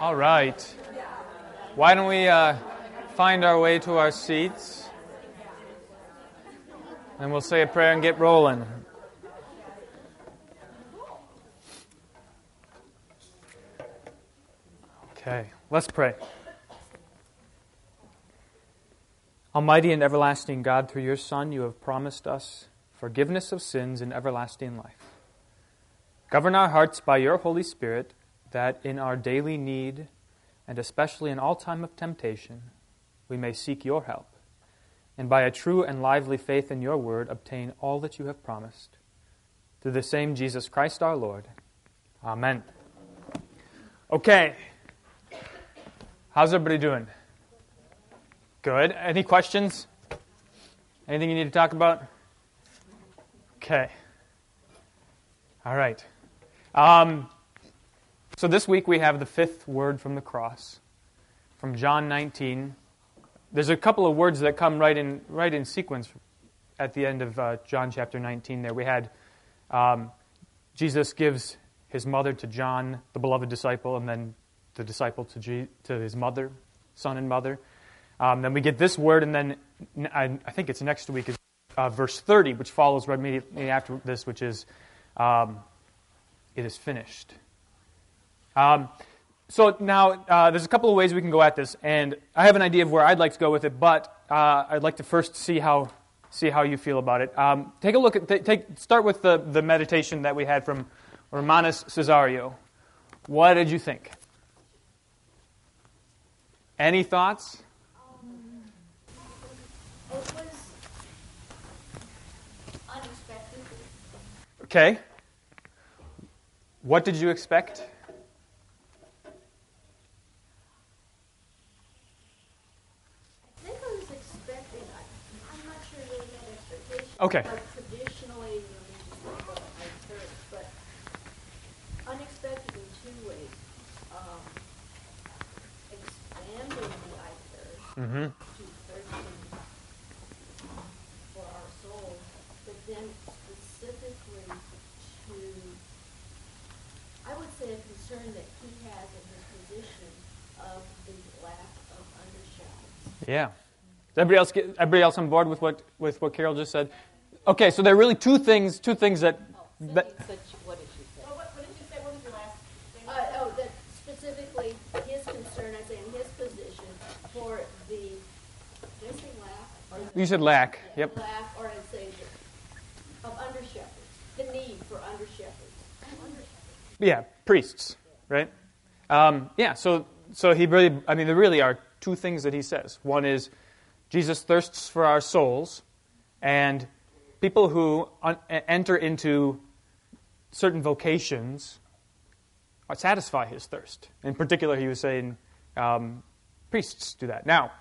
All right. Why don't we uh, find our way to our seats? And we'll say a prayer and get rolling. Okay, let's pray. Almighty and everlasting God, through your Son, you have promised us forgiveness of sins and everlasting life. Govern our hearts by your Holy Spirit, that in our daily need, and especially in all time of temptation, we may seek your help, and by a true and lively faith in your word, obtain all that you have promised. Through the same Jesus Christ our Lord. Amen. Okay. How's everybody doing? Good. Any questions? Anything you need to talk about? Okay. All right. Um, so this week we have the fifth word from the cross, from John 19. There's a couple of words that come right in right in sequence at the end of uh, John chapter 19. There we had um, Jesus gives his mother to John, the beloved disciple, and then the disciple to, G- to his mother, son and mother. Um, then we get this word, and then I, I think it's next week, is uh, verse 30, which follows right immediately after this, which is, um, it is finished. Um, so now uh, there's a couple of ways we can go at this, and I have an idea of where I'd like to go with it, but uh, I'd like to first see how see how you feel about it. Um, take a look at th- take start with the the meditation that we had from Romanus Cessario. What did you think? Any thoughts? Okay. What did you expect? I think I was expecting, I- I'm not sure really had expectations. Okay. But traditionally, you know, we just think about high church, but unexpected in two ways. Um, expanding the I church Mm-hmm. to thirteen for our souls, but then specifically to, I would say a concern that he has in his position of the lack of under Yeah. Does everybody else get everybody else on board with what with what Carol just said? Okay, so there are really two things two things that, that Such, what did she say? Well, what, what did you say? What was your last thing? Uh, oh, that specifically his concern, I say in his position, for the, did I say lack? Or you said lack. Yep. Lack, or I'd say the, of under shepherds, the need for under shepherds. Under shepherds. Yeah, priests, right? Um, yeah, so so he really, I mean, there really are two things that he says. One is Jesus thirsts for our souls, and people who un- enter into certain vocations satisfy his thirst. In particular, he was saying um, priests do that. Now,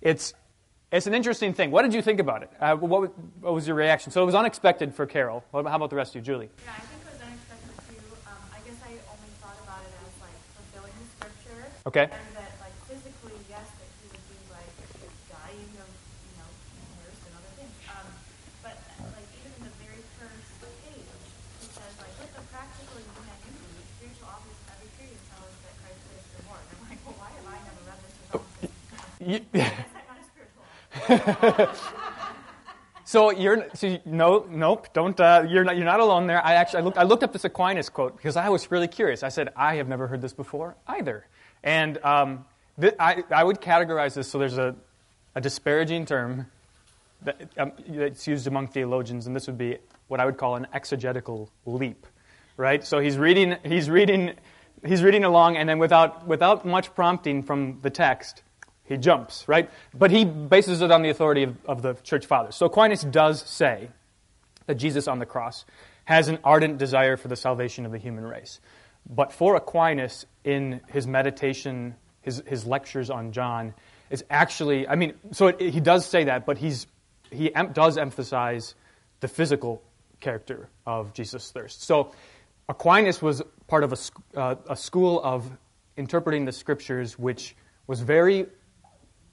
it's it's an interesting thing. What did you think about it? Uh, what, what was your reaction? So it was unexpected for Carol. What, how about the rest of you, Julie? Yeah, I think it was unexpected too. Um, I guess I only thought about it as like fulfilling the scripture. Okay. And that like physically, yes, that he would be like dying of you know thirst and other things. Um, but like even in the very first page, he says like with the practical humanity, spiritual office of every creature tell us that Christ lives for more. And I'm like, well, why have I never read this? Or So you're so no nope don't uh, you're not you're not alone there. I actually I looked I looked up this Aquinas quote because I was really curious. I said I have never heard this before either, and um, th- I I would categorize this so there's a a disparaging term that um, that's used among theologians, and this would be what I would call an exegetical leap, right? So he's reading he's reading he's reading along, and then without without much prompting from the text, he jumps, right? But he bases it on the authority of, of the church fathers. So Aquinas does say that Jesus on the cross has an ardent desire for the salvation of the human race. But for Aquinas, in his meditation, his, his lectures on John, is actually, I mean, so it, he does say that, but he's, he em- does emphasize the physical character of Jesus' thirst. So Aquinas was part of a, uh, a school of interpreting the scriptures which was very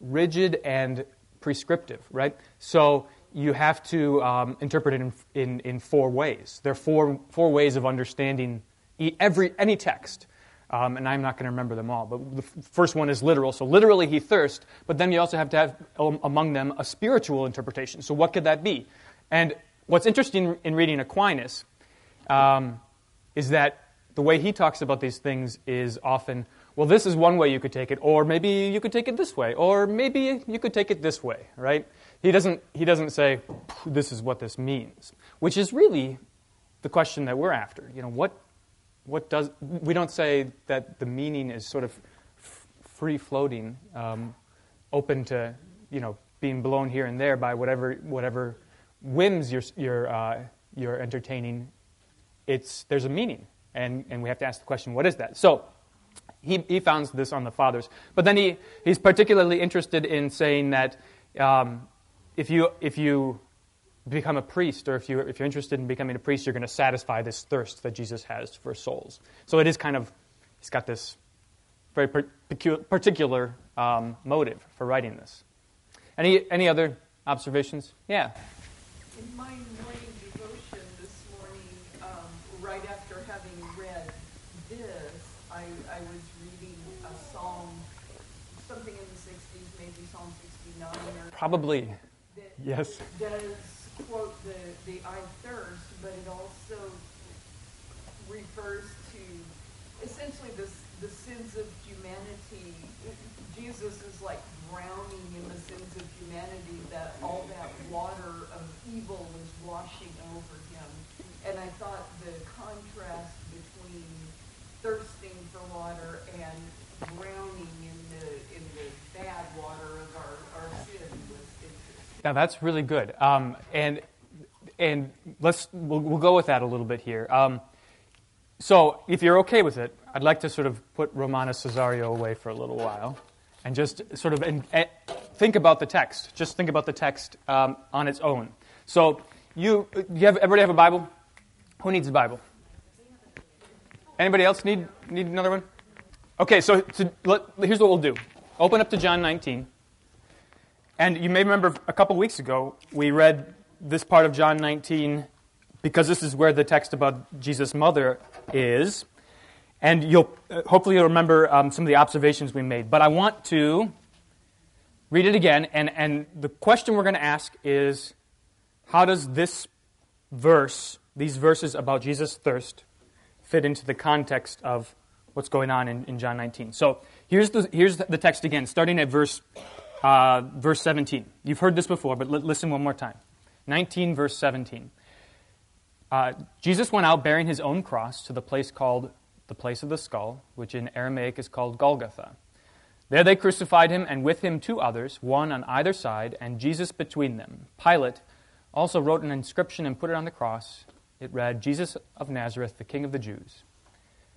rigid and prescriptive, right? So you have to um, interpret it in, in, in four ways. There are four, four ways of understanding every, any text. Um, and I'm not going to remember them all, but the first one is literal. So, literally, he thirst, but then you also have to have um, among them a spiritual interpretation. So, what could that be? And what's interesting in reading Aquinas um, is that the way he talks about these things is often, well, this is one way you could take it, or maybe you could take it this way, or maybe you could take it this way, right? He doesn't, he doesn't say, this is what this means, which is really the question that we're after. You know, what, what does, we don't say that the meaning is sort of free floating, um, open to, you know, being blown here and there by whatever, whatever whims you're, you're, uh, you're entertaining. It's, there's a meaning and, and we have to ask the question, what is that? So he, he founds this on the fathers. But then he, he's particularly interested in saying that um, if, you, if you become a priest, or if, you, if you're interested in becoming a priest, you're going to satisfy this thirst that Jesus has for souls. So it is kind of, he's got this very particular um, motive for writing this. Any, any other observations? Yeah. In my morning devotion this morning, um, right after having read this, I, I was reading a psalm, something in the 60s, maybe Psalm 69. Or Probably. That yes. Does quote the, the I thirst, but it also refers to essentially the, the sins of humanity. Jesus is like drowning in the sins of humanity, that all that water of evil was washing over him. And I thought the contrast between thirsting for water and drowning in the, in the bad water of our, our sin was interesting. Now that's really good. Um, and and let's we'll, we'll, go with that a little bit here. Um, so if you're okay with it, I'd like to sort of put Romana Cessario away for a little while and just sort of in, uh, think about the text. Just think about the text um, on its own. So you, you have everybody have a Bible? Who needs a Bible? Anybody else need need another one? Okay, so let, here's what we'll do. Open up to John 19. And you may remember a couple weeks ago, we read this part of John 19 because this is where the text about Jesus' mother is. And you'll uh, hopefully you'll remember um, some of the observations we made. But I want to read it again. And, and the question we're going to ask is how does this verse, these verses about Jesus' thirst, fit into the context of what's going on in, in John 19? So here's the, here's the text again, starting at verse, uh, verse 17. You've heard this before, but l- listen one more time. 19, verse 17. Uh, Jesus went out bearing his own cross to the place called the place of the skull, which in Aramaic is called Golgotha. There they crucified him, and with him two others, one on either side, and Jesus between them. Pilate also wrote an inscription and put it on the cross. It read, Jesus of Nazareth, the King of the Jews.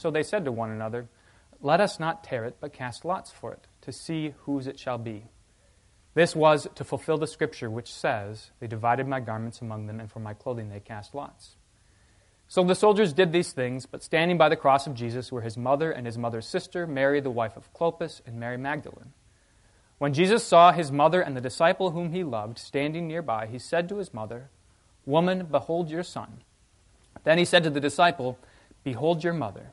So they said to one another, Let us not tear it, but cast lots for it, to see whose it shall be. This was to fulfill the scripture which says, They divided my garments among them, and for my clothing they cast lots. So the soldiers did these things, but standing by the cross of Jesus were his mother and his mother's sister, Mary, the wife of Clopas, and Mary Magdalene. When Jesus saw his mother and the disciple whom he loved standing nearby, he said to his mother, Woman, behold your son. Then he said to the disciple, Behold your mother.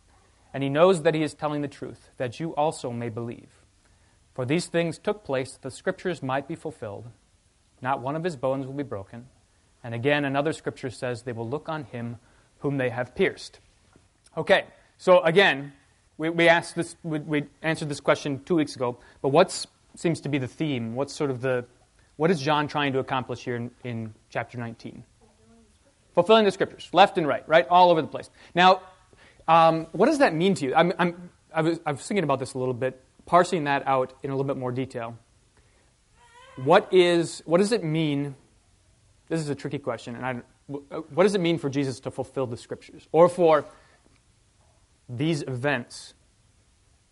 and he knows that he is telling the truth, that you also may believe. For these things took place that the scriptures might be fulfilled. Not one of his bones will be broken. And again, another scripture says they will look on him whom they have pierced. Okay, so again, we, we asked this, we, we answered this question two weeks ago, but what seems to be the theme? What's sort of the, what is John trying to accomplish here in, in chapter 19? Fulfilling the scriptures, left and right, right, all over the place. Now, um, what does that mean to you? I'm, I'm, I, was, I was thinking about this a little bit, parsing that out in a little bit more detail. What is, what does it mean? This is a tricky question, and I, what does it mean for Jesus to fulfill the scriptures, or for these events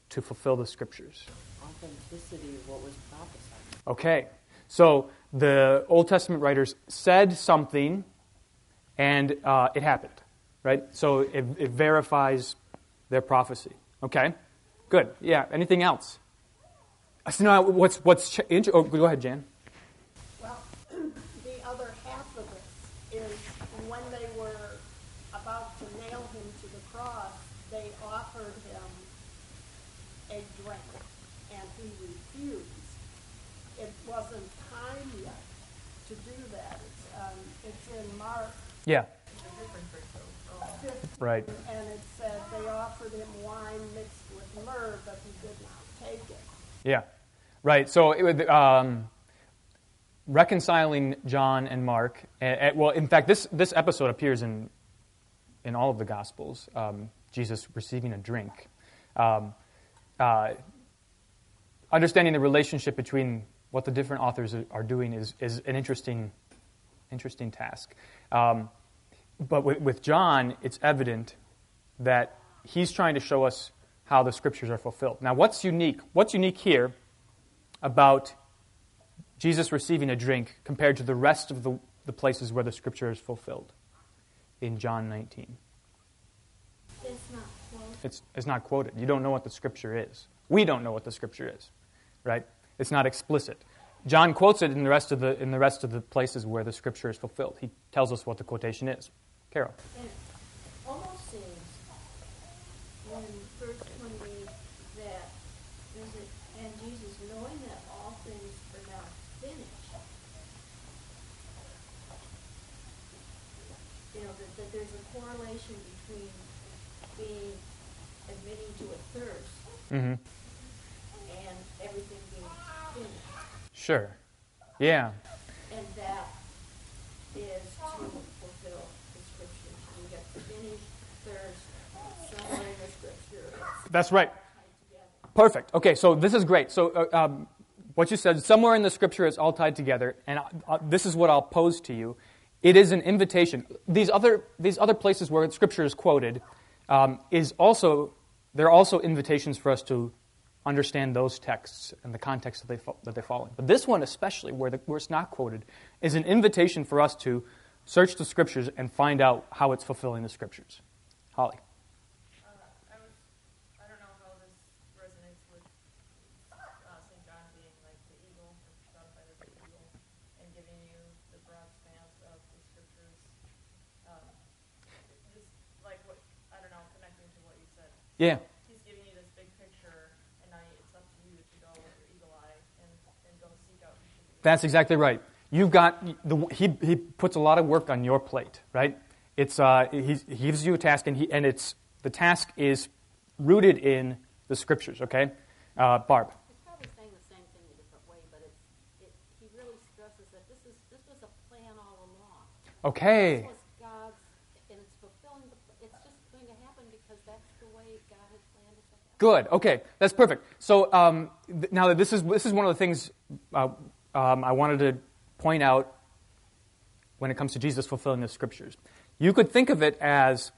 to fulfill the scriptures? Authenticity of what was prophesied. Okay, so the Old Testament writers said something, and uh, it happened, right? So it, it verifies their prophecy. Okay, good. Yeah. Anything else? So now, what's what's ch- oh, go ahead, Jan. Well, the other half of this is when they were about to nail him to the cross, they offered him a drink, and he refused. It wasn't time yet to do that. It's, um, it's in Mark Yeah. Right. And it said they offered him wine mixed with myrrh, but he did not take it. Yeah. Right. So, it would, um, reconciling John and Mark. And, and- well, in fact, this this episode appears in in all of the Gospels. Um, Jesus receiving a drink. Um, uh, understanding the relationship between what the different authors are- are doing is is an interesting interesting task. Um, but with, with John, it's evident that he's trying to show us how the scriptures are fulfilled. Now, what's unique? What's unique here about Jesus receiving a drink compared to the rest of the, the places where the scripture is fulfilled in John 19? It's not quoted. It's, it's not quoted. You don't know what the scripture is. We don't know what the scripture is, right? It's not explicit. John quotes it in the rest of the, in the, rest of the places where the scripture is fulfilled. He tells us what the quotation is. Carol. And it almost seems in verse 28 that there's a, and Jesus, knowing that all things are now finished, you know, that, that there's a correlation between being, admitting to a thirst Mm-hmm. and everything being finished. Sure. Yeah. And that is to fulfill the scriptures. You get finished thirst somewhere in the scripture. It's That's right. Perfect. Okay, so this is great. So, uh, um, what you said, somewhere in the scripture, it's all tied together, and uh, this is what I'll pose to you. It is an invitation. These other, these other places where scripture is quoted um, is also, they're also invitations for us to understand those texts and the context that they, fo- that they fall in. But this one, especially, where, the, where it's not quoted, is an invitation for us to search the scriptures and find out how it's fulfilling the scriptures. Holly. Uh, I was, I don't know how this resonates with uh, St. John being like the eagle, or personified as the eagle, and giving you the broad stance of the scriptures. Um, just like what, I don't know, connecting to what you said. Yeah. He's giving you this big picture, and now it's up to you to go with your eagle eye and, and go seek out each of these. That's exactly right. You've got the, he, he puts a lot of work on your plate, right? It's uh, he, he gives you a task, and he and it's the task is rooted in the scriptures. Okay, uh, Barb. He's because that's the way God had planned it good. Okay, that's perfect. So um, th- now this is this is one of the things uh, um, I wanted to point out when it comes to Jesus fulfilling the scriptures. You could think of it as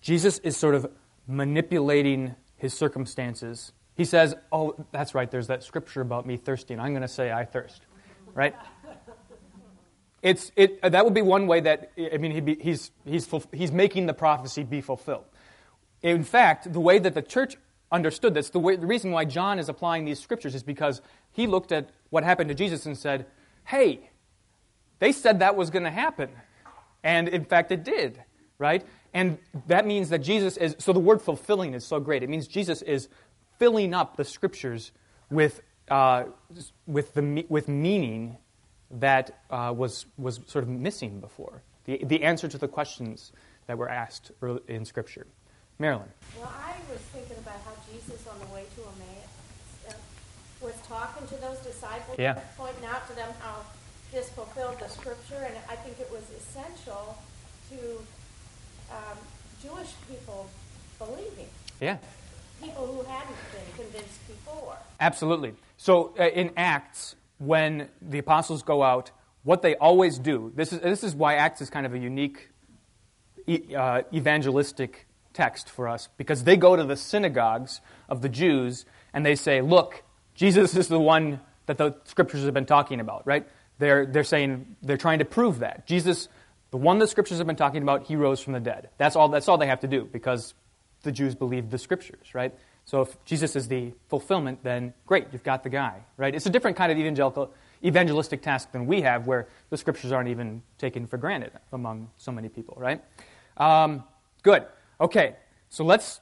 Jesus is sort of manipulating his circumstances. He says, Oh, that's right, there's that scripture about me thirsting. I'm going to say, I thirst. Right? It's, it, that would be one way that, I mean, be, he's, he's, he's making the prophecy be fulfilled. In fact, the way that the church understood this. The, way, the reason why John is applying these scriptures is because he looked at what happened to Jesus and said, hey, they said that was going to happen. And in fact, it did, right? And that means that Jesus is, so the word fulfilling is so great. It means Jesus is filling up the scriptures with, uh, with, the, with meaning that uh, was, was sort of missing before. The, the answer to the questions that were asked in Scripture. Marilyn. Well, I was thinking about how Jesus on the way to Emmaus uh, was talking to those disciples, yeah. pointing out to them how this fulfilled the Scripture, and I think it was essential to um, Jewish people believing. Yeah. People who hadn't been convinced before. Absolutely. So uh, in Acts, when the apostles go out, what they always do, this is, this is why Acts is kind of a unique uh, evangelistic text for us, because they go to the synagogues of the Jews and they say, look, Jesus is the one that the scriptures have been talking about, right? They're, they're saying, they're trying to prove that. Jesus, the one the scriptures have been talking about, he rose from the dead. That's all, that's all they have to do because the Jews believed the scriptures, right? So if Jesus is the fulfillment, then great, you've got the guy, right? It's a different kind of evangelical, evangelistic task than we have, where the scriptures aren't even taken for granted among so many people, right? Um, good. Okay, so let's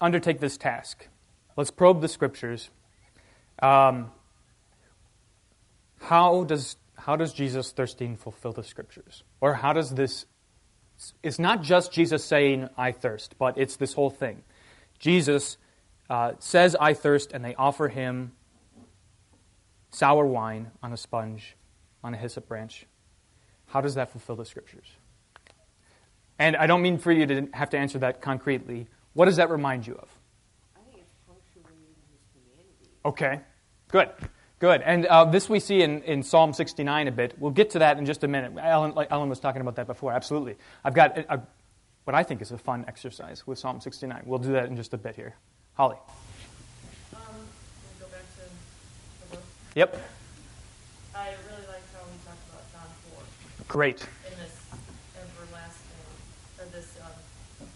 undertake this task. Let's probe the scriptures. Um, how does how does Jesus thirsting fulfill the scriptures? Or how does this it's not just Jesus saying, I thirst, but it's this whole thing. Jesus uh, says, I thirst, and they offer him sour wine on a sponge, on a hyssop branch. How does that fulfill the scriptures? And I don't mean for you to have to answer that concretely. What does that remind you of? I think it's punctuating humanity. Okay, good. Good. And uh, this we see in, in Psalm 69 a bit. We'll get to that in just a minute. Ellen, like Ellen was talking about that before. Absolutely. I've got a, a, what I think is a fun exercise with Psalm 69. We'll do that in just a bit here. Holly. Um, go back to the book. Yep. I really liked how he talked about John 4. Great. In this everlasting, or this um,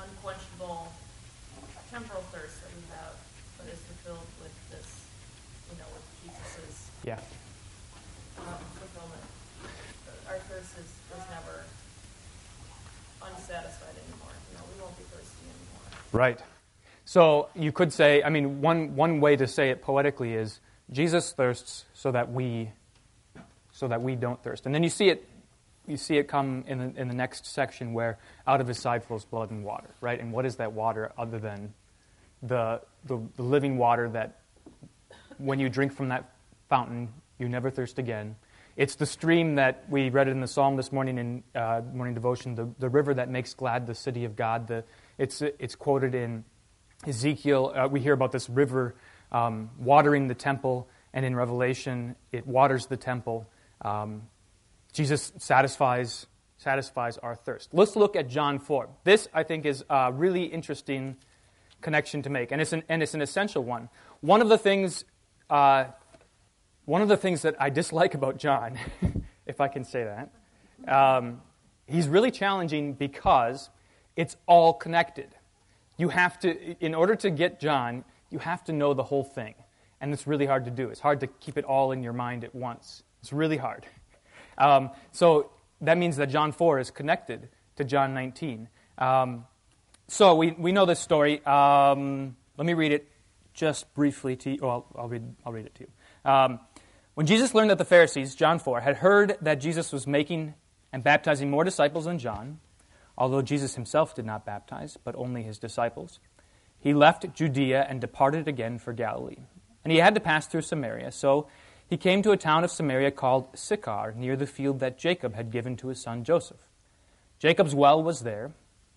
unquenchable temporal thirst that we have, but is fulfilled with this, you know, with Jesus's Yeah. um, fulfillment. Our thirst is, is never unsatisfied anymore. You know, we won't be thirsty anymore. Right. So you could say, I mean, one, one way to say it poetically is Jesus thirsts so that we so that we don't thirst. And then you see it you see it come in the, in the next section where out of his side flows blood and water, right? And what is that water other than the, the, the living water that when you drink from that fountain, you never thirst again. It's the stream that we read in the psalm this morning in uh, morning devotion, the, the river that makes glad the city of God. The, it's, it's quoted in Ezekiel, uh, we hear about this river um, watering the temple, and in Revelation, it waters the temple. Um, Jesus satisfies, satisfies our thirst. Let's look at John 4. This, I think, is a really interesting connection to make, and it's an, and it's an essential one. One of the things, uh, one of the things that I dislike about John, if I can say that, um, he's really challenging because it's all connected. You have to, in order to get John, you have to know the whole thing. And it's really hard to do. It's hard to keep it all in your mind at once. It's really hard. Um, so that means that John 4 is connected to John 19. Um, so we, we know this story. Um, let me read it just briefly to you. Oh, I'll, I'll, read, I'll read it to you. Um, when Jesus learned that the Pharisees, John 4, had heard that Jesus was making and baptizing more disciples than John, although Jesus himself did not baptize, but only his disciples. He left Judea and departed again for Galilee. And he had to pass through Samaria, so he came to a town of Samaria called Sychar, near the field that Jacob had given to his son Joseph. Jacob's well was there,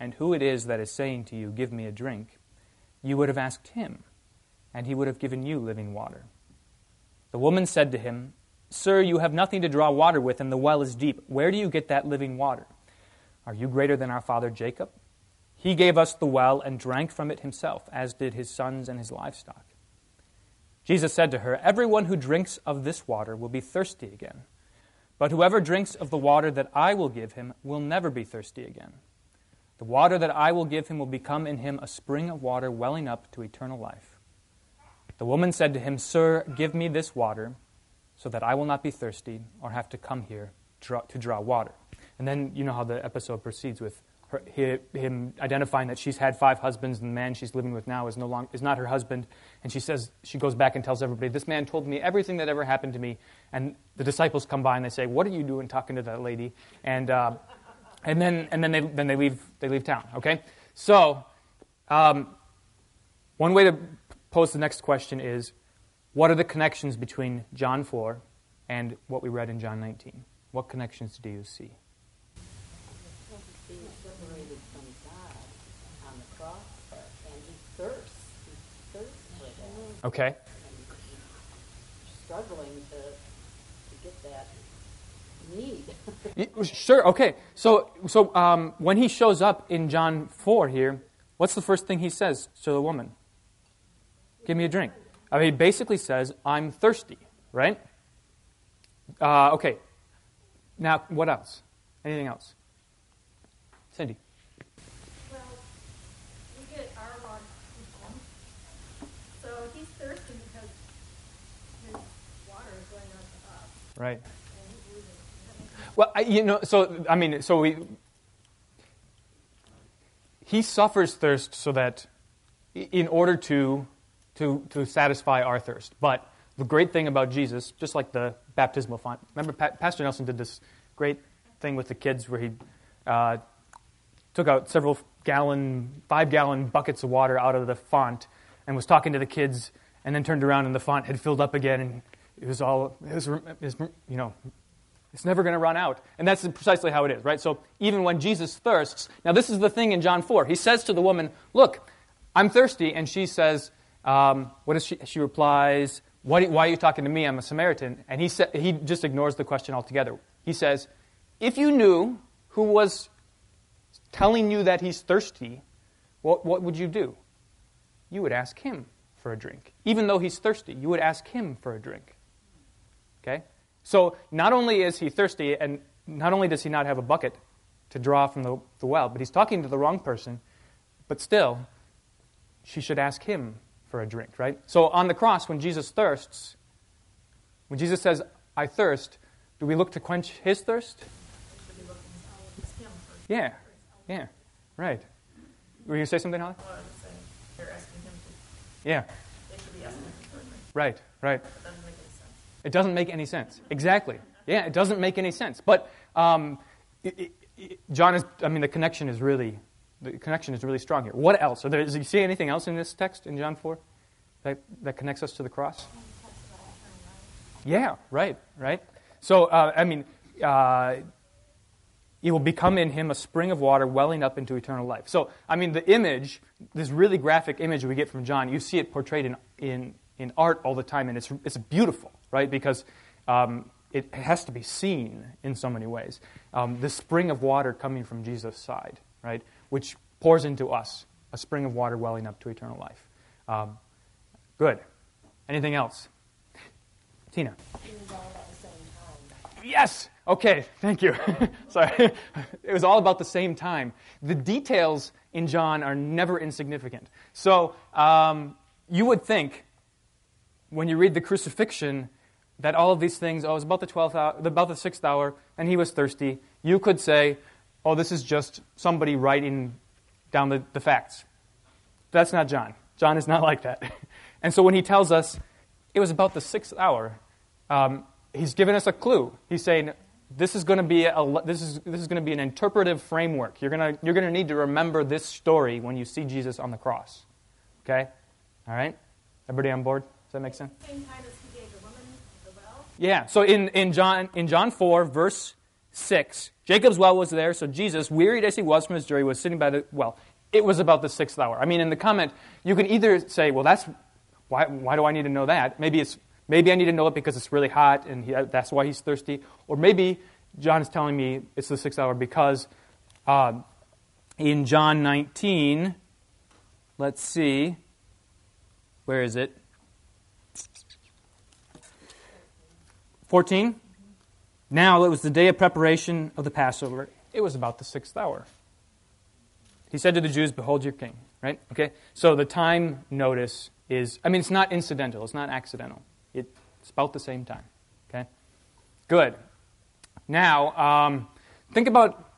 and who it is that is saying to you, Give me a drink, you would have asked him, and he would have given you living water. The woman said to him, Sir, you have nothing to draw water with, and the well is deep. Where do you get that living water? Are you greater than our father Jacob? He gave us the well and drank from it himself, as did his sons and his livestock. Jesus said to her, Everyone who drinks of this water will be thirsty again. But whoever drinks of the water that I will give him will never be thirsty again. The water that I will give him will become in him a spring of water welling up to eternal life. The woman said to him, Sir, give me this water so that I will not be thirsty or have to come here to draw water. And then you know how the episode proceeds with her, him identifying that she's had five husbands and the man she's living with now is, no long, is not her husband. And she says, she goes back and tells everybody, This man told me everything that ever happened to me. And the disciples come by and they say, What are you doing talking to that lady? And, uh, and then, and then, they, then they, leave, they leave town, okay? So, um, one way to pose the next question is what are the connections between John 4 and what we read in John 19? What connections do you see? being separated from God on the cross, and he thirsts. He thirsts for that. Okay. Struggling to, to get that need. Sure. Okay. So, so um, when he shows up in John four here, what's the first thing he says to the woman? Give me a drink. I mean, he basically says, "I'm thirsty." Right. Uh, okay. Now, what else? Anything else? Cindy. Well, we get our water from home. So he's thirsty because his water is going on to us. Right. And he's losing it. Well, I, you know, so I mean, so we he suffers thirst so that in order to to to satisfy our thirst. But the great thing about Jesus, just like the baptismal font, remember pa- Pastor Nelson did this great thing with the kids where he uh, took out several gallon, five gallon buckets of water out of the font and was talking to the kids and then turned around and the font had filled up again and it was all, it was, it was you know, it's never going to run out. And that's precisely how it is, right? So even when Jesus thirsts, now this is the thing in John 4. He says to the woman, Look, I'm thirsty. And she says, um, What is she? She replies, why, why are you talking to me? I'm a Samaritan. And he, sa- he just ignores the question altogether. He says, If you knew who was telling you that he's thirsty, what, what would you do? You would ask him for a drink. Even though he's thirsty, you would ask him for a drink. Okay? So not only is he thirsty, and not only does he not have a bucket to draw from the, the well, but he's talking to the wrong person, but still, she should ask him for a drink, right? So on the cross, when Jesus thirsts, when Jesus says, I thirst, do we look to quench his thirst? Yeah, yeah, right. Were you going to say something, Holly? Well, I would say they're asking him to, Yeah, they should be asking him for a right, right. It doesn't make any sense. Exactly. Yeah, it doesn't make any sense. But um, it, it, John is, I mean, the connection is really, the connection is really strong here. What else? There, do you see anything else in this text in John 4 that, that connects us to the cross? Yeah, right, right. So, uh, I mean, uh, it will become in him a spring of water welling up into eternal life. So, I mean, the image, this really graphic image we get from John, you see it portrayed in, in, in art all the time, and it's, it's beautiful, right? Because um, it has to be seen in so many ways. Um, the spring of water coming from Jesus' side, right? Which pours into us, a spring of water welling up to eternal life. Um, good. Anything else? Tina. Yes. Okay. Thank you. Sorry. it was all about the same time. The details in John are never insignificant. So um, you would think, when you read the crucifixion, that all of these things, oh, it was about the twelfth hour, about the sixth hour, and he was thirsty. You could say, oh, this is just somebody writing down the, the facts. That's not John. John is not like that. And so when he tells us it was about the sixth hour, um, he's given us a clue. He's saying this is going to be a, this is this is going to be an interpretive framework. You're going to you're going to need to remember this story when you see Jesus on the cross. Okay, all right. Everybody on board? Does that make sense? Same time as he gave the woman the well. Yeah. So in, in John in John four verse six, Jacob's well was there. So Jesus, wearied as he was from his journey, was sitting by the well. It was about the sixth hour. I mean, in the comment, you can either say, well, that's Why, why do I need to know that? Maybe, it's, maybe I need to know it because it's really hot and he, that's why he's thirsty. Or maybe John is telling me it's the sixth hour because uh, in John 19, let's see, where is it? 14. Now it was the day of preparation of the Passover. It was about the sixth hour. He said to the Jews, Behold your king. Right? Okay? So the time notice is, I mean, it's not incidental, it's not accidental. It's about the same time. Okay? Good. Now, um, think about,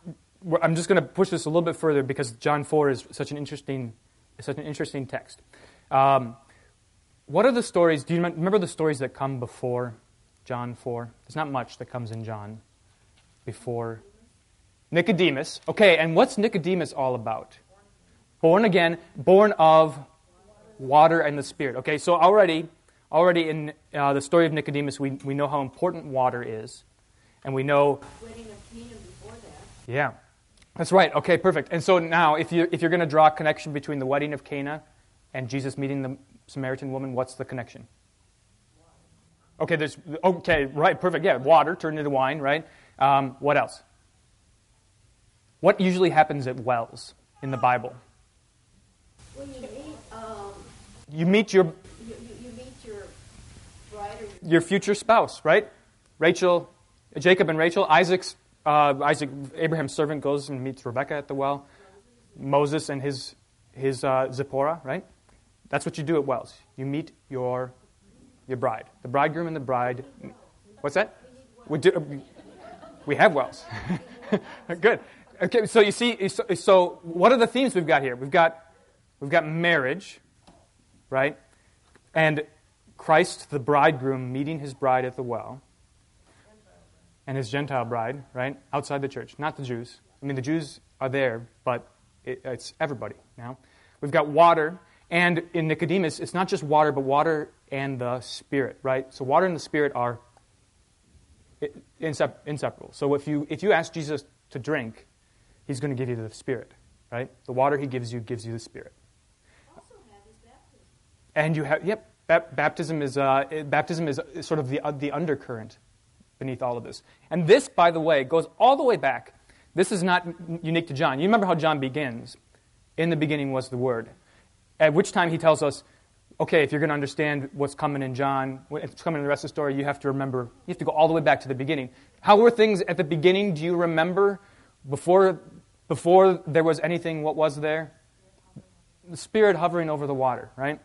I'm just going to push this a little bit further because John 4 is such an interesting, such an interesting text. Um, what are the stories? Do you remember the stories that come before John 4? There's not much that comes in John before Nicodemus. Okay, and what's Nicodemus all about? Born again, born of water and the Spirit. Okay, so already, already in uh, the story of Nicodemus, we, we know how important water is. And we know. Yeah, that's right. Okay, perfect. And so now, if, you, if you're going to draw a connection between the wedding of Cana and Jesus meeting the Samaritan woman, what's the connection? Okay, there's. Okay, right, perfect. Yeah, water turned into wine, right? Um, what else? What usually happens at wells in the Bible? Well, you meet, um, You meet your you, you, you meet your bride your your future spouse, right? Rachel, Jacob and Rachel. Isaac's uh, Isaac, Abraham's servant, goes and meets Rebecca at the well. Moses and his his uh, Zipporah, right? That's what you do at wells. You meet your your bride, the bridegroom and the bride. What's that? We do. We have wells. Good. Okay, so you see, so, what are the themes we've got here? We've got we've got marriage, right? And Christ, the bridegroom, meeting his bride at the well, and his Gentile bride, right, outside the church, not the Jews. I mean, the Jews are there, but it, it's everybody now. We've got water, and in Nicodemus, it's not just water, but water and the Spirit, right? So water and the Spirit are inseparable. So if you if you ask Jesus to drink, he's going to give you the Spirit, right? The water he gives you gives you the Spirit. also have his baptism. And you have, yep, baptism is, uh, baptism is is sort of the, uh, the undercurrent beneath all of this. And this, by the way, goes all the way back. This is not unique to John. You remember how John begins? In the beginning was the Word. At which time he tells us, okay, if you're going to understand what's coming in John, what's coming in the rest of the story, you have to remember, you have to go all the way back to the beginning. How were things at the beginning? Do you remember before, before there was anything, what was there? The Spirit hovering over the water, right?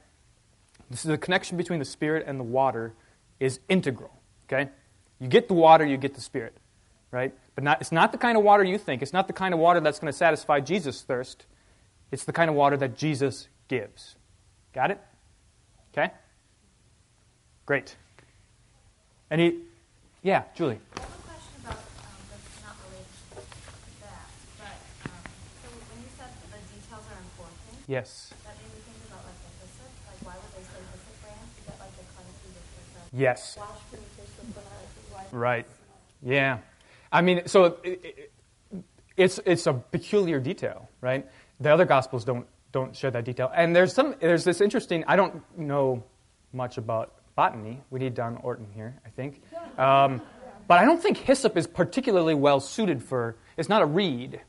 This is the connection between the Spirit and the water is integral. Okay? You get the water, you get the Spirit. Right? But not, it's not the kind of water you think. It's not the kind of water that's going to satisfy Jesus' thirst. It's the kind of water that Jesus gives. Got it? Okay? Great. Any yeah, Julie. I have a question about, um, that's not related to that, but, um, so when you said that the details are important, Yes. that made me think about like the hyssop, like why would they say hyssop branch? Is that like the cleansing with hyssop? Yes. Wash me with hyssop and I Right. Yeah. I mean, so it, it, it's it's a peculiar detail, right? The other gospels don't don't share that detail. And there's some there's this interesting. I don't know much about botany. We need Don Orton here, I think. Um, but I don't think hyssop is particularly well suited for. It's not a reed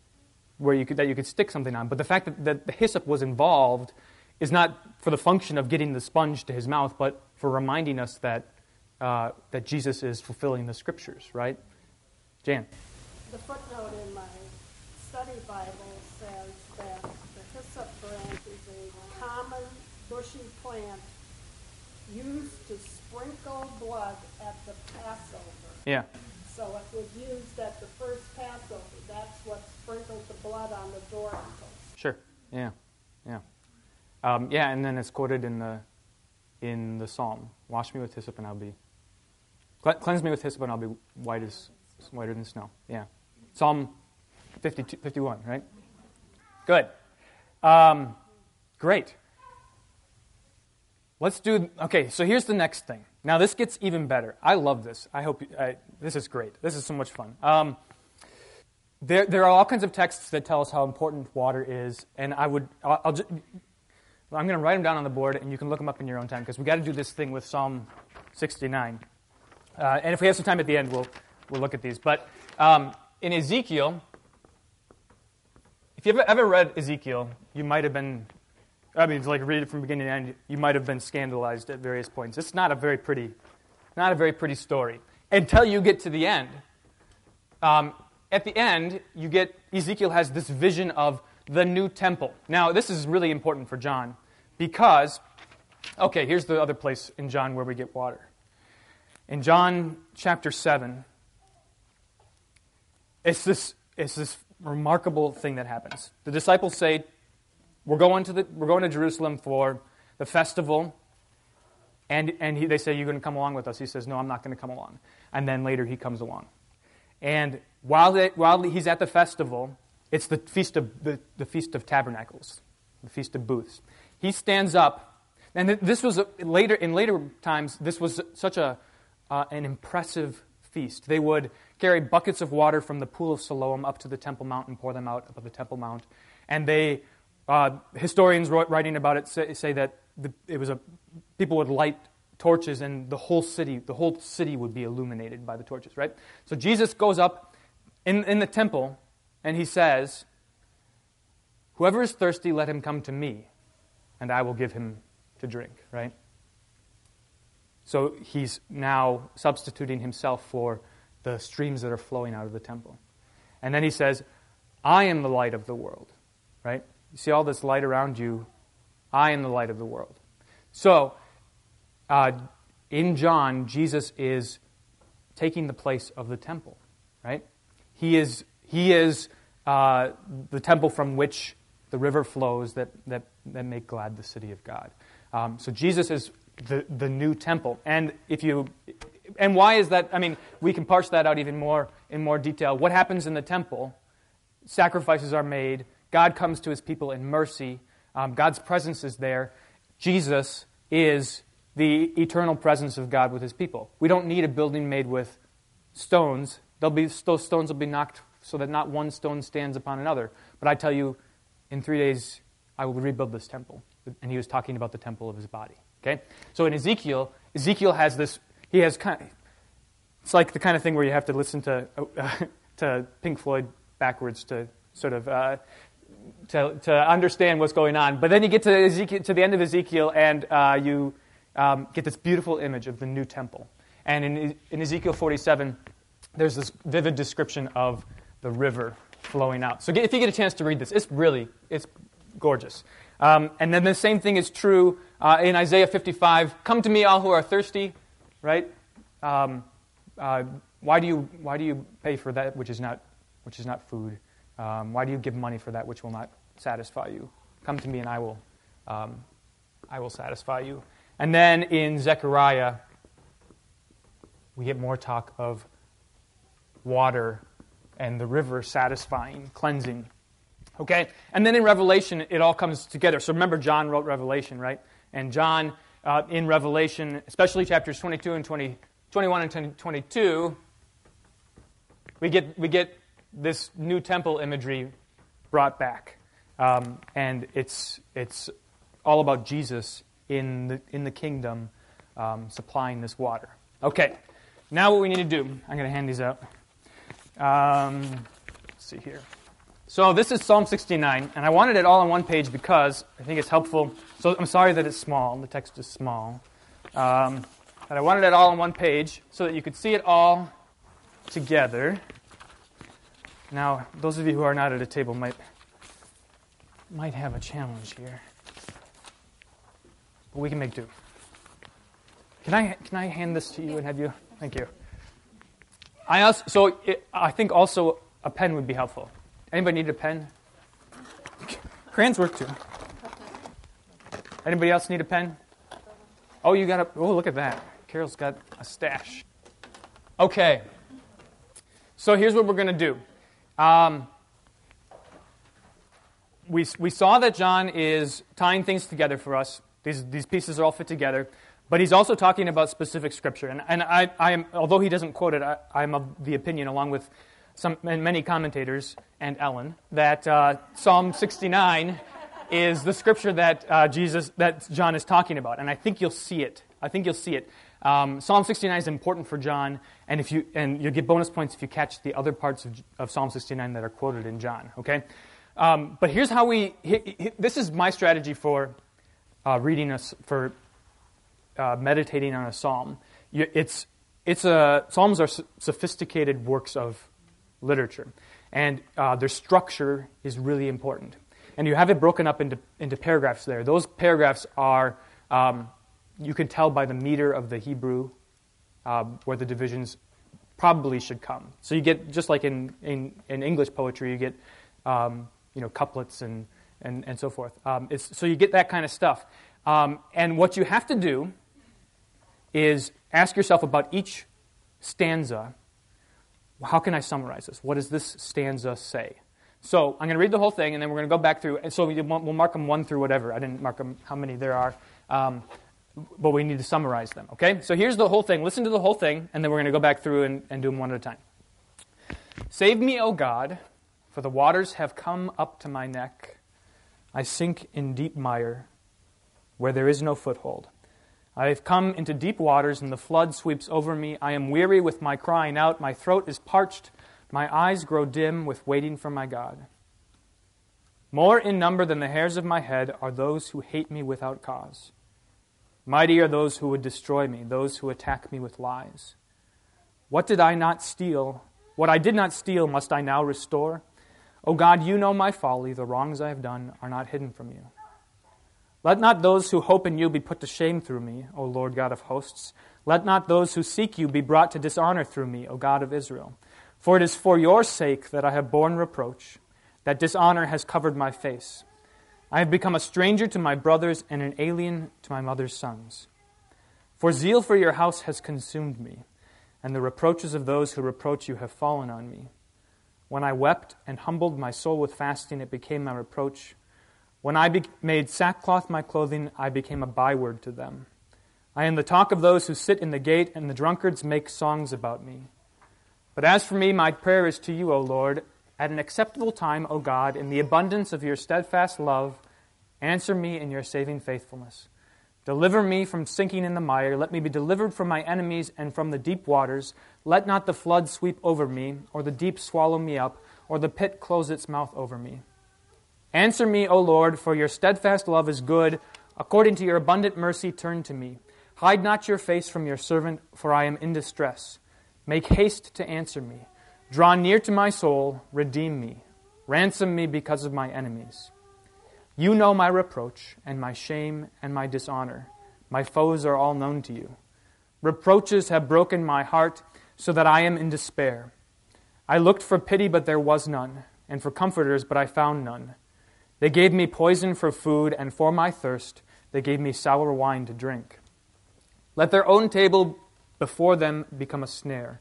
where you could that you could stick something on. But the fact that, that the hyssop was involved is not for the function of getting the sponge to his mouth, but for reminding us that uh, that Jesus is fulfilling the scriptures, right? Jan. The footnote in my study Bible says that the hyssop branch is a common bushy plant used to sprinkle blood at the Passover. Yeah. So it was used at the first Passover. That's what sprinkled the blood on the door handles. Sure. Yeah. Yeah. Um, yeah, and then it's quoted in the in the psalm: "Wash me with hyssop, and I'll be cle- cleanse me with hyssop, and I'll be white as whiter than snow." Yeah. Psalm 52, 51, right? Good. Um, great. Let's do. Okay, so here's the next thing. Now this gets even better. I love this. I hope I, this is great. This is so much fun. Um, there, there are all kinds of texts that tell us how important water is, and I would, I'll, I'll just, So I'm going to write them down on the board, and you can look them up in your own time because we've got to do this thing with Psalm 69. Uh, and if we have some time at the end, we'll, we'll look at these. But um, in Ezekiel, if you've ever read Ezekiel, you might have been, I mean, like read it from beginning to end, you might have been scandalized at various points. It's not a very pretty, not a very pretty story until you get to the end. Um, at the end, you get Ezekiel has this vision of the new temple. Now, this is really important for John because, okay, here's the other place in John where we get water. In John chapter 7, it's this, it's this remarkable thing that happens. The disciples say, We're going to, the, we're going to Jerusalem for the festival. And, and he, they say, You're going to come along with us. He says, No, I'm not going to come along. And then later he comes along. And while, they, while he's at the festival, it's the feast of, the, the feast of Tabernacles, the Feast of Booths. He stands up, and this was a, later, in later times, this was such a, uh, an impressive feast. They would carry buckets of water from the pool of Siloam up to the Temple Mount and pour them out above the Temple Mount. And they, uh, historians writing about it say, say that the, it was a, people would light torches and the whole city, the whole city would be illuminated by the torches, right? So Jesus goes up in, in the temple and he says, Whoever is thirsty, let him come to me, and I will give him to drink, right? So he's now substituting himself for the streams that are flowing out of the temple. And then he says, I am the light of the world, right? You see all this light around you? I am the light of the world. So, uh, in John, Jesus is taking the place of the temple, right? He is, he is uh, the temple from which the river flows that, that, that make glad the city of God. Um, so Jesus is the, the new temple. And if you and why is that? I mean, we can parse that out even more in more detail. What happens in the temple? Sacrifices are made. God comes to his people in mercy. Um, God's presence is there. Jesus is the eternal presence of God with his people. We don't need a building made with stones. They'll be, those stones will be knocked so that not one stone stands upon another. But I tell you, in three days, I will rebuild this temple. And he was talking about the temple of his body. Okay? So in Ezekiel, Ezekiel has this, he has kind of, it's like the kind of thing where you have to listen to, uh, to Pink Floyd backwards to sort of, uh, to, to understand what's going on. But then you get to, Ezekiel, to the end of Ezekiel and uh, you um, get this beautiful image of the new temple. And in, in Ezekiel 47, there's this vivid description of the river flowing out. So if you get a chance to read this, it's really, it's gorgeous. Um, and then the same thing is true uh, in Isaiah 55. Come to me, all who are thirsty, right? Um, uh, why, do you, why do you pay for that which is not, which is not food? Um, why do you give money for that which will not satisfy you? Come to me and I will, um, I will satisfy you. And then in Zechariah, we get more talk of water and the river satisfying, cleansing. Okay? And then in Revelation, it all comes together. So remember, John wrote Revelation, right? And John, uh, in Revelation, especially chapters 22 and 20, 21 and 22, we get, we get this new temple imagery brought back. Um, and it's, it's all about Jesus in the, in the kingdom um, supplying this water. Okay, now what we need to do, I'm going to hand these out. Um, let's see here. So this is Psalm 69, and I wanted it all on one page because I think it's helpful. So I'm sorry that it's small, the text is small. Um, but I wanted it all on one page so that you could see it all together. Now, those of you who are not at a table might, might have a challenge here. But we can make do. Can I, can I hand this to you and have you? Thank you. I also, so it, I think also a pen would be helpful. Anybody need a pen? Crayons work too. Anybody else need a pen? Oh, you got a. Oh, look at that. Carol's got a stash. Okay. So here's what we're going to do. Um, we, we saw that John is tying things together for us. These, these pieces are all fit together. But he's also talking about specific scripture. And, and I, I am, although he doesn't quote it, I, am of the opinion, along with some, many commentators and Ellen, that uh, Psalm 69 is the scripture that uh, Jesus, that John is talking about, and I think you'll see it. I think you'll see it. Um, Psalm 69 is important for John, and if you and you'll get bonus points if you catch the other parts of, of Psalm 69 that are quoted in John. Okay, um, but here's how we. This is my strategy for uh, reading us for uh, meditating on a psalm. You, it's it's a psalms are sophisticated works of literature, and uh, their structure is really important. And you have it broken up into into paragraphs there. Those paragraphs are um, you can tell by the meter of the Hebrew uh, where the divisions probably should come. So you get just like in in, in English poetry, you get um, you know couplets and and, and so forth. Um, so you get that kind of stuff. Um, and what you have to do is ask yourself about each stanza how can I summarize this? What does this stanza say? So I'm going to read the whole thing, and then we're going to go back through. And so we'll mark them one through whatever. I didn't mark them how many there are, um, but we need to summarize them. Okay. So here's the whole thing. Listen to the whole thing, and then we're going to go back through and, and do them one at a time. Save me, O God, for the waters have come up to my neck. I sink in deep mire where there is no foothold. I have come into deep waters, and the flood sweeps over me. I am weary with my crying out. My throat is parched. My eyes grow dim with waiting for my God. More in number than the hairs of my head are those who hate me without cause. Mighty are those who would destroy me, those who attack me with lies. What did I not steal? What I did not steal, must I now restore? O God, you know my folly. The wrongs I have done are not hidden from you. Let not those who hope in you be put to shame through me, O Lord God of hosts. Let not those who seek you be brought to dishonor through me, O God of Israel. For it is for your sake that I have borne reproach, that dishonor has covered my face. I have become a stranger to my brothers and an alien to my mother's sons. For zeal for your house has consumed me, and the reproaches of those who reproach you have fallen on me. When I wept and humbled my soul with fasting, it became my reproach. When I be- made sackcloth my clothing, I became a byword to them. I am the talk of those who sit in the gate, and the drunkards make songs about me. But as for me, my prayer is to you, O Lord. At an acceptable time, O God, in the abundance of your steadfast love, answer me in your saving faithfulness. Deliver me from sinking in the mire. Let me be delivered from my enemies and from the deep waters. Let not the flood sweep over me, or the deep swallow me up, or the pit close its mouth over me. Answer me, O Lord, for your steadfast love is good. According to your abundant mercy, turn to me. Hide not your face from your servant, for I am in distress. Make haste to answer me. Draw near to my soul, redeem me. Ransom me because of my enemies. You know my reproach, and my shame, and my dishonor. My foes are all known to you. Reproaches have broken my heart, so that I am in despair. I looked for pity, but there was none, and for comforters, but I found none. They gave me poison for food, and for my thirst, they gave me sour wine to drink. Let their own table before them become a snare,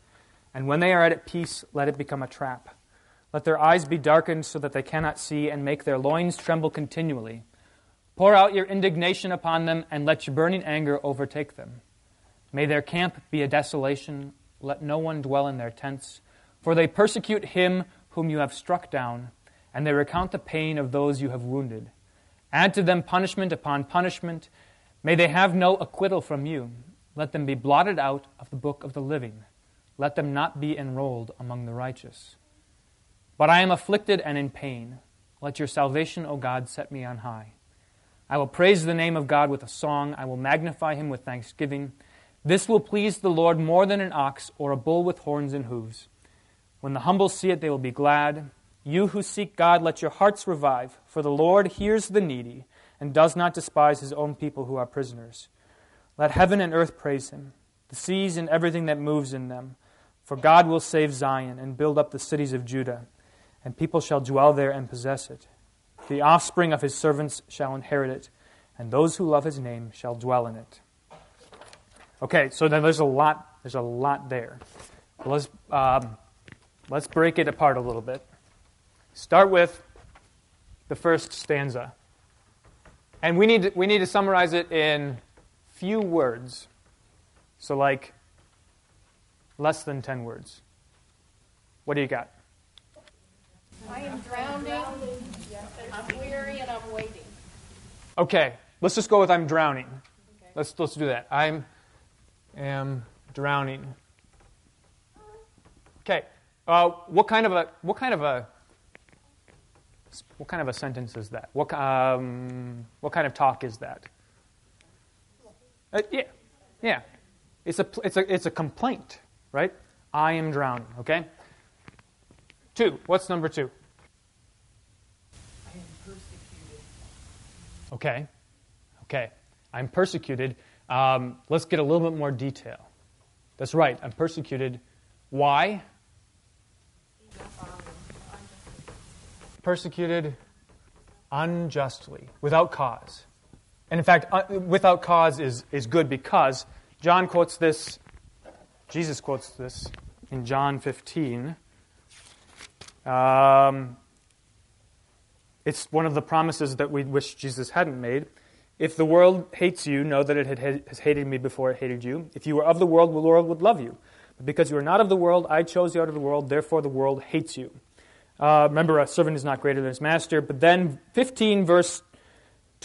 and when they are at peace, let it become a trap. Let their eyes be darkened so that they cannot see, and make their loins tremble continually. Pour out your indignation upon them, and let your burning anger overtake them. May their camp be a desolation. Let no one dwell in their tents. For they persecute him whom you have struck down and they recount the pain of those you have wounded. Add to them punishment upon punishment. May they have no acquittal from you. Let them be blotted out of the book of the living. Let them not be enrolled among the righteous. But I am afflicted and in pain. Let your salvation, O God, set me on high. I will praise the name of God with a song. I will magnify him with thanksgiving. This will please the Lord more than an ox or a bull with horns and hooves. When the humble see it, they will be glad. You who seek God, let your hearts revive, for the Lord hears the needy and does not despise his own people who are prisoners. Let heaven and earth praise him, the seas and everything that moves in them. For God will save Zion and build up the cities of Judah, and people shall dwell there and possess it. The offspring of his servants shall inherit it, and those who love his name shall dwell in it. Okay, so then there's a lot. There's a lot there. Let's um, let's break it apart a little bit. Start with the first stanza. And we need we need to summarize it in few words. So, like less than 10 words. What do you got? I am drowning, I'm weary, and I'm waiting. Okay, let's just go with I'm drowning. Let's let's do that. I'm am drowning. Okay. Uh, what kind of a what kind of a what kind of a sentence is that? What um, what kind of talk is that? Uh, yeah, yeah. It's a it's a it's a complaint, right? I am drowning. Okay. Two. What's number two? I am persecuted. Okay. Okay. I'm persecuted. Um, let's get a little bit more detail. That's right. I'm persecuted. Why? Persecuted unjustly, without cause. And in fact, uh, without cause is, is good because John quotes this, Jesus quotes this in John 15. Um, it's one of the promises that we wish Jesus hadn't made. If the world hates you, know that it has hated me before it hated you. If you were of the world, the world would love you. But because you are not of the world, I chose you out of the world, therefore the world hates you. Uh, remember, a servant is not greater than his master. But then, 15, verse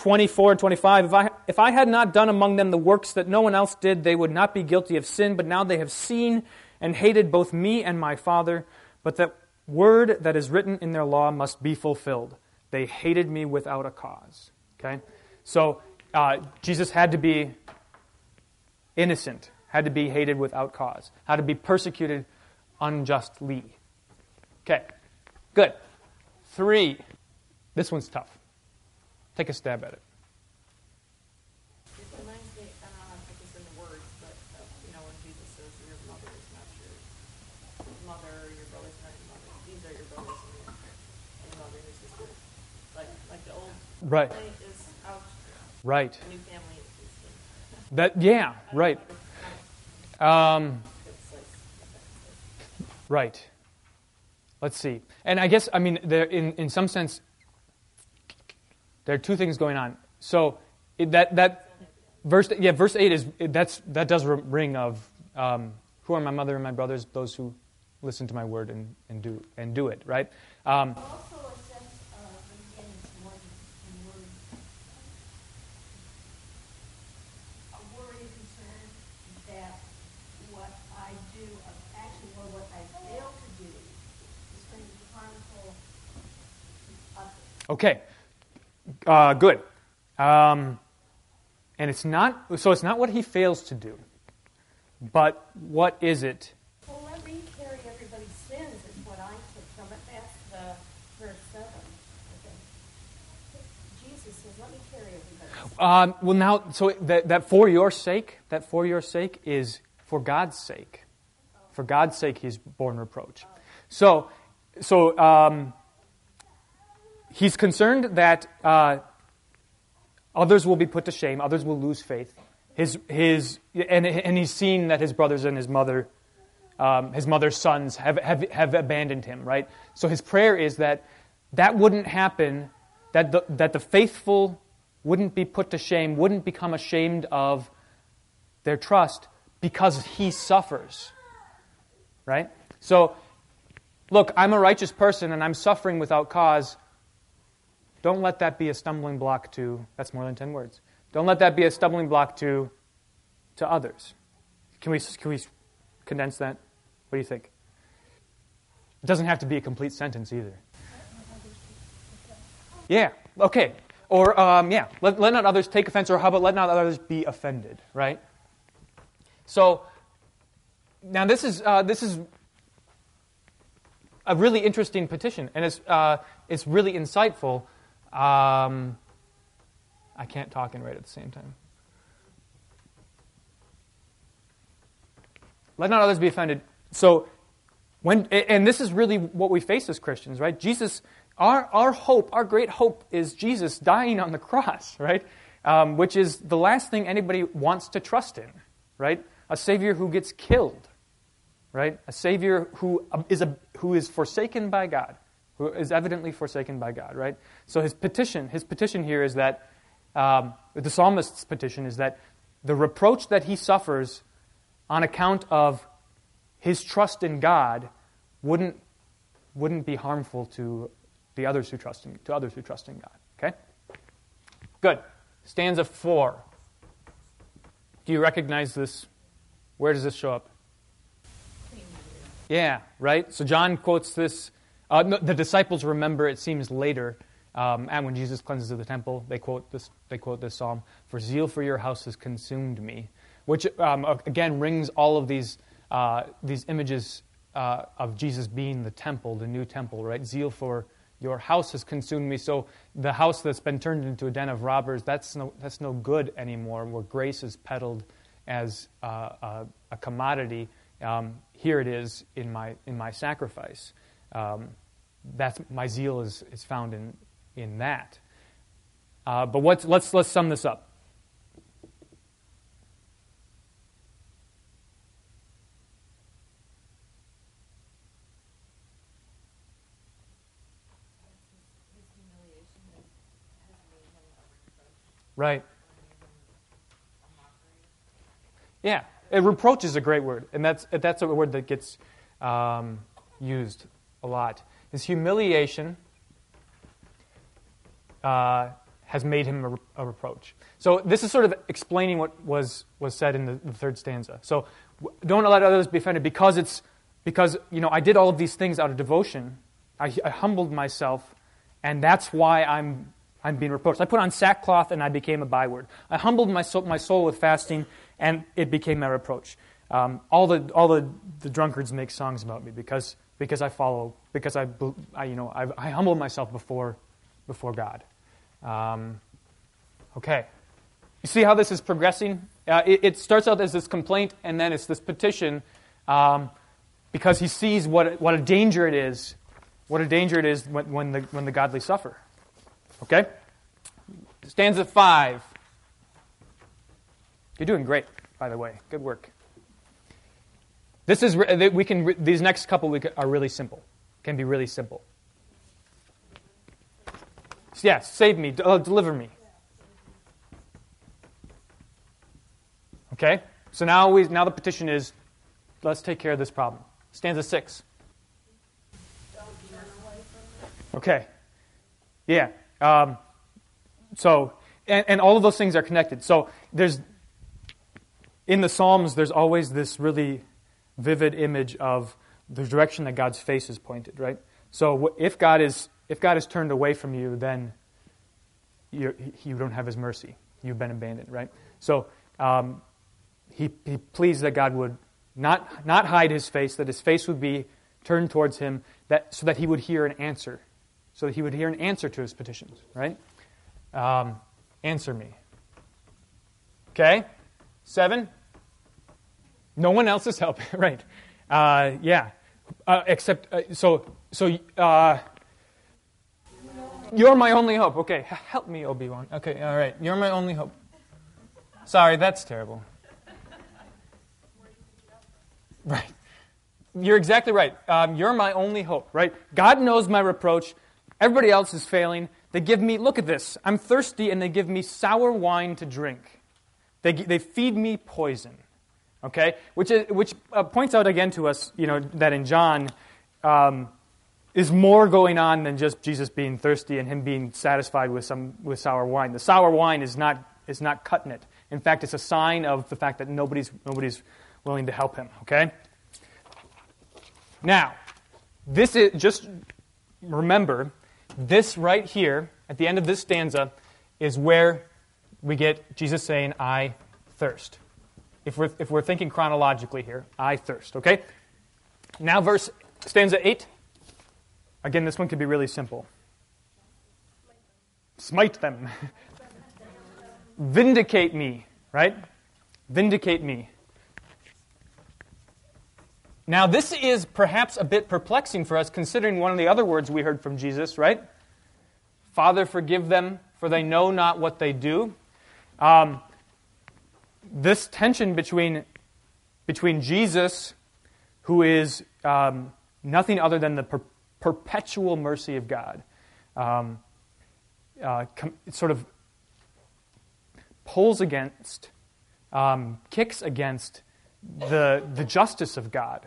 24 and 25 if I, if I had not done among them the works that no one else did, they would not be guilty of sin. But now they have seen and hated both me and my Father. But that word that is written in their law must be fulfilled. They hated me without a cause. Okay? So, uh, Jesus had to be innocent, had to be hated without cause, had to be persecuted unjustly. Okay. Good. Three. This one's tough. Take a stab at it. It reminds me, I don't know how to put this into words, but, you know, when Jesus says your mother is not your mother, your brother's not your mother, these are your brothers and your, and your mother and your sister. Like, like the old Right. play is out, Right. the new family is in. That yeah, right. Um, right. Let's see. And I guess I mean there in in some sense there are two things going on. So that that verse yeah verse eight is that's that does ring of um, who are my mother and my brothers those who listen to my word and, and do and do it right. Um. Okay, uh, good. Um, and it's not so. It's not what he fails to do, but what is it? Well, let me carry everybody's sins is what I took from it. That's the verse seven. Jesus says, let me carry everybody's Um, well, now, so that, that for your sake, that for your sake is for God's sake. For God's sake, He's borne reproach. So, so um, he's concerned that uh, others will be put to shame, others will lose faith. His, his, and, and he's seen that his brothers and his mother, um, his mother's sons, have, have, have abandoned him, right? So his prayer is that that wouldn't happen, that the, that the faithful wouldn't be put to shame, wouldn't become ashamed of their trust because he suffers, right? So, look, I'm a righteous person and I'm suffering without cause. Don't let that be a stumbling block to, that's more than 10 words. Don't let that be a stumbling block to, to others. Can we, can we condense that? What do you think? It doesn't have to be a complete sentence either. Yeah, okay. Or, um, yeah, let, let not others take offense, or how about let not others be offended, right? So, now this is, uh, this is a really interesting petition, and it's, uh, it's really insightful. Um, I can't talk and write at the same time. Let not others be offended. So, when, and this is really what we face as Christians, right? Jesus, our, our hope, our great hope is Jesus dying on the cross, right? Um, which is the last thing anybody wants to trust in, right? A Savior who gets killed, right? A Savior who is, a, who is forsaken by God, who is evidently forsaken by God, right? So his petition, his petition here is that, um, the psalmist's petition is that the reproach that he suffers on account of his trust in God wouldn't, wouldn't be harmful to the others who trust in, to others who trust in God. Okay? Good. stanza 4. Do you recognize this? Where does this show up? Yeah, right? So John quotes this. Uh, the disciples remember, it seems later, um, and when Jesus cleanses the temple, they quote this, they quote this psalm For zeal for your house has consumed me, which um, again rings all of these, uh, these images uh, of Jesus being the temple, the new temple, right? Zeal for your house has consumed me. So the house that's been turned into a den of robbers, that's no, that's no good anymore, where grace is peddled as uh, a, a, commodity. Um, here it is in my, in my sacrifice. Um, that's, my zeal is, is found in, in that. Uh, but let's, let's, let's sum this up. Right. Yeah, a reproach is a great word, and that's that's a word that gets um, used a lot. His humiliation uh, has made him a, a, reproach. So this is sort of explaining what was was said in the, the third stanza. So don't let others be offended because it's because you know I did all of these things out of devotion. I, I humbled myself, and that's why I'm I'm being reproached. I put on sackcloth and I became a byword. I humbled my soul, my soul with fasting and it became my reproach. Um, all the, all the, the drunkards make songs about me because, because I follow, because I, I you know, I, I humble myself before, before God. Um, okay. You see how this is progressing? Uh, it, it, starts out as this complaint and then it's this petition um, because he sees what, what a danger it is, what a danger it is when, when, the, when the godly suffer. Okay? Stanza 5. You're doing great, by the way. Good work. This is we can these next couple are really simple. Can be really simple. Yes, yeah, save me, uh, deliver me. Okay? So now we now the petition is let's take care of this problem. Stanza 6. Okay. Yeah. Um, so, and, and all of those things are connected. So there's, in the Psalms, there's always this really vivid image of the direction that God's face is pointed, right? So if God is, if God is turned away from you, then you you don't have his mercy. You've been abandoned, right? So um, he, he pleads that God would not, not hide his face, that his face would be turned towards him, that, so that he would hear an answer so that he would hear an answer to his petitions, right? Um, answer me. Okay? Seven. No one else is helping, right? Uh, yeah. Uh, except, uh, so, so, uh, you're my only hope. Okay, help me, Obi Wan. Okay, all right. You're my only hope. Sorry, that's terrible. Right. You're exactly right. Um, you're my only hope, right? God knows my reproach. Everybody else is failing. They give me, look at this, I'm thirsty, and they give me sour wine to drink. They, they feed me poison. Okay? Which, is, which uh, points out again to us, you know, that in John, um, is more going on than just Jesus being thirsty and him being satisfied with some with sour wine. The sour wine is not is not cutting it. In fact, it's a sign of the fact that nobody's nobody's willing to help him. Okay. Now, this is just remember this right here, at the end of this stanza, is where we get Jesus saying, I thirst. If we're, if we're thinking chronologically here, I thirst, okay? Now, verse stanza 8. Again, this one could be really simple. Smite them. Vindicate me, right? Vindicate me. Now, this is perhaps a bit perplexing for us, considering one of the other words we heard from Jesus, right? Father, forgive them, for they know not what they do. Um, this tension between, between Jesus, who is um, nothing other than the per- perpetual mercy of God, um, uh, com- sort of pulls against, um, kicks against the, the justice of God.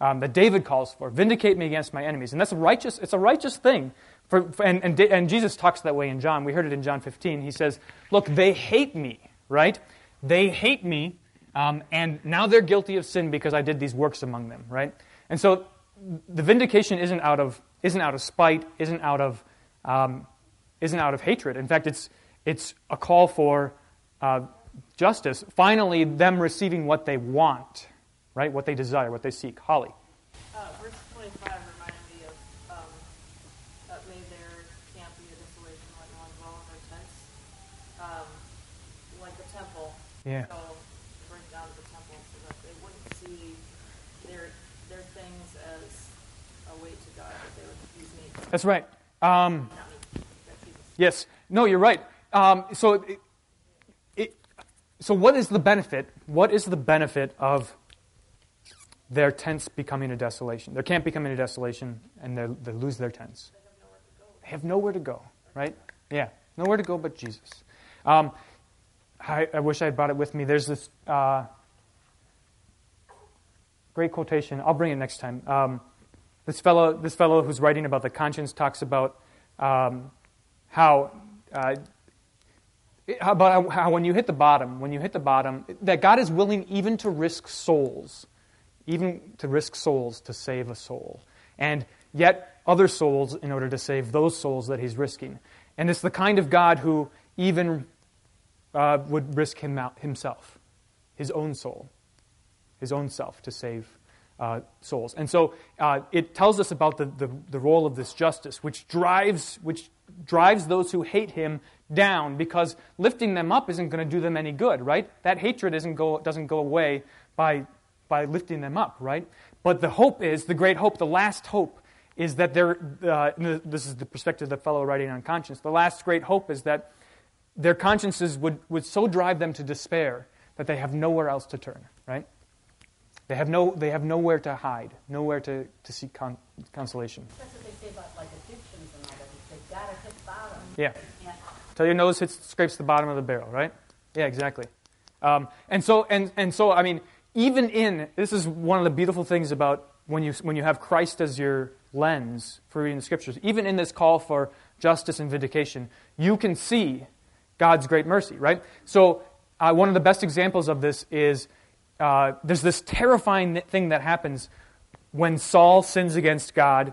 um, that David calls for. Vindicate me against my enemies. And that's a righteous, it's a righteous thing. For, for- and, and, and Jesus talks that way in John. We heard it in John 15. He says, Look, they hate me, right? They hate me, um, and now they're guilty of sin because I did these works among them, right? And so the vindication isn't out of, isn't out of spite, isn't out of, um, isn't out of hatred. In fact, it's, it's a call for uh, justice. Finally, them receiving what they want, right? What they desire, what they seek. Holly. Uh, verse 25 reminded me of um, that may there can't be a desolation like no one dwell in their tents, um, like the temple. Yeah. So bring down the temple so that they wouldn't see their their things as a way to God, but they would use me, That's right. Um, not me, but Jesus. Yes. No, you're right. Um, so, it, it, so what is the benefit? What is the benefit of their tents becoming a desolation? Their camp becoming a desolation, and they they lose their tents. They have nowhere to go, right? Yeah, nowhere to go but Jesus. Um, I, I wish I had brought it with me. There's this uh, great quotation. I'll bring it next time. Um, this fellow, this fellow who's writing about the conscience talks about um, how uh, about how when you hit the bottom, when you hit the bottom, that God is willing even to risk souls, even to risk souls to save a soul, and yet other souls in order to save those souls that He's risking. And it's the kind of God who even uh, would risk him out, himself, his own soul, his own self to save uh, souls. And so uh, it tells us about the, the, the role of this justice, which drives, which drives those who hate him down because lifting them up isn't going to do them any good, right? That hatred isn't go, doesn't go away by, by lifting them up, right? But the hope is, the great hope, the last hope, is that there, uh, this is the perspective of the fellow writing on conscience. The last great hope is that their consciences would, would so drive them to despair that they have nowhere else to turn, right? They have, no, they have nowhere to hide, nowhere to, to seek con- consolation. That's what they say about like addictions and all that. They gotta hit bottom. Yeah. Till your nose hits, scrapes the bottom of the barrel, right? Yeah, exactly. Um, and so, and, and so, I mean, even in this is one of the beautiful things about when you when you have Christ as your lens for reading the scriptures. Even in this call for justice and vindication, you can see God's great mercy, right? So, uh, one of the best examples of this is uh, there's this terrifying thing that happens when Saul sins against God.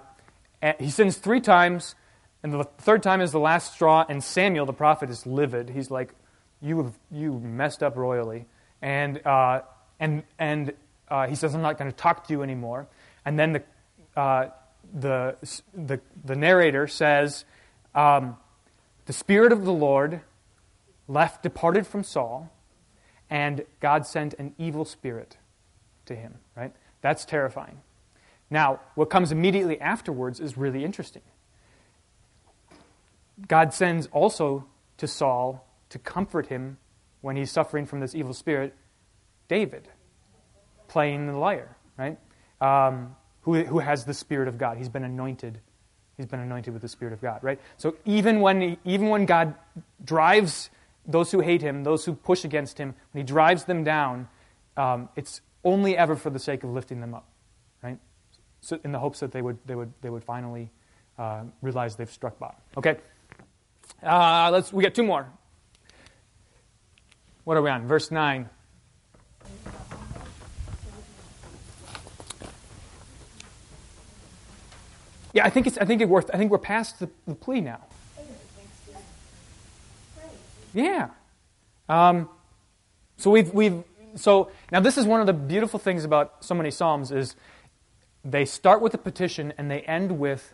He sins three times, and the third time is the last straw. And Samuel, the prophet, is livid. He's like, "You have you messed up royally," and uh, and and uh, he says, "I'm not going to talk to you anymore." And then the uh, the the the narrator says, um, "The spirit of the Lord left, departed from Saul." and God sent an evil spirit to him, right? That's terrifying. Now, what comes immediately afterwards is really interesting. God sends also to Saul to comfort him when he's suffering from this evil spirit, David, playing the lyre, right? Um, who, who has the Spirit of God. He's been anointed. He's been anointed with the Spirit of God, right? So even when, he, even when God drives those who hate him, those who push against him, when he drives them down, um, it's only ever for the sake of lifting them up, right? So in the hopes that they would, they would, they would finally uh, realize they've struck bottom. Okay? Uh, let's, we got two more. What are we on? Verse 9. Yeah, I think it's. I think it worth. I think we're past the, the plea now. Yeah. Um, so we've we've so now this is one of the beautiful things about so many psalms is they start with a petition and they end with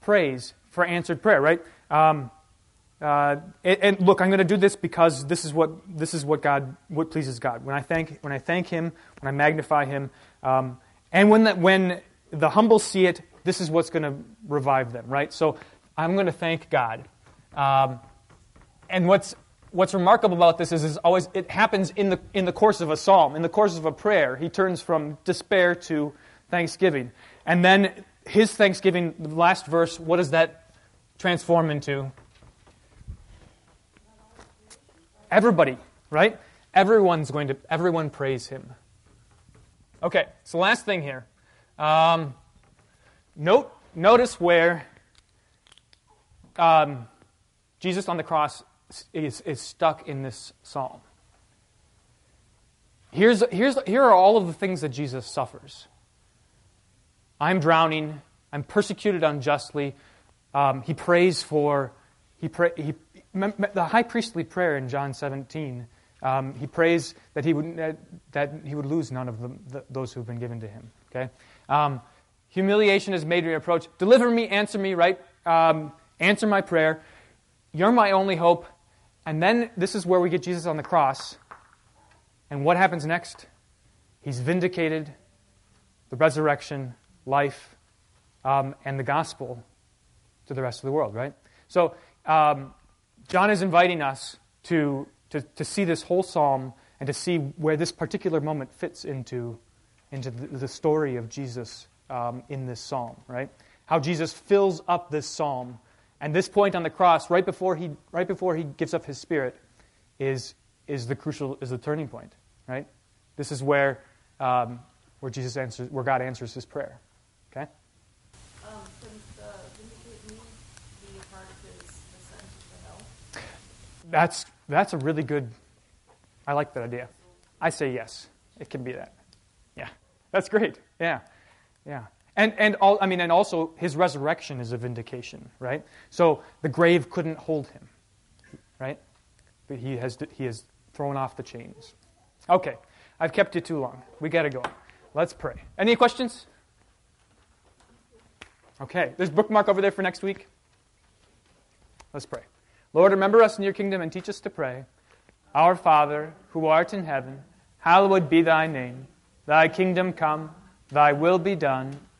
praise for answered prayer. Right. Um, uh, and, and look, I'm going to do this because this is what this is what God what pleases God. When I thank when I thank Him, when I magnify Him, um, and when that when the humble see it, this is what's going to revive them. Right. So I'm going to thank God. Um, and what's what's remarkable about this is, is always it happens in the in the course of a psalm, in the course of a prayer. He turns from despair to thanksgiving, and then his thanksgiving, the last verse. What does that transform into? Everybody, right? Everyone's going to everyone praise him. Okay, so last thing here. Um, note, notice where um, Jesus on the cross is, is stuck in this psalm. Here's, here's, here are all of the things that Jesus suffers. I'm drowning. I'm persecuted unjustly. Um, he prays for, he, pray, he the high priestly prayer in John 17. Um, he prays that he would that, that, he would lose none of them, the, those who have been given to him. Okay, um, humiliation has made me approach. Deliver me, answer me, right? Um, answer my prayer. You're my only hope. And then this is where we get Jesus on the cross. And what happens next? He's vindicated, the resurrection, life, um, and the gospel to the rest of the world, right? So um, John is inviting us to, to, to see this whole psalm and to see where this particular moment fits into, into the, the story of Jesus um, in this psalm, right? How Jesus fills up this psalm. And this point on the cross, right before he, right before he gives up his spirit, is, is the crucial, is the turning point, right? This is where, um, where Jesus answers, where God answers his prayer. Okay? Um, can the vindicate be part of his descent to hell? That's, that's a really good, I like that idea. I say yes. It can be that. Yeah. That's great. Yeah. Yeah. And, and all, I mean, and also his resurrection is a vindication, right? So the grave couldn't hold him, right? But he has, he has thrown off the chains. Okay. I've kept you too long. We got to go. Let's pray. Any questions? Okay, there's bookmark over there for next week. Let's pray. Lord, remember us in your kingdom and teach us to pray. Our Father, who art in heaven, hallowed be thy name. Thy kingdom come, thy will be done,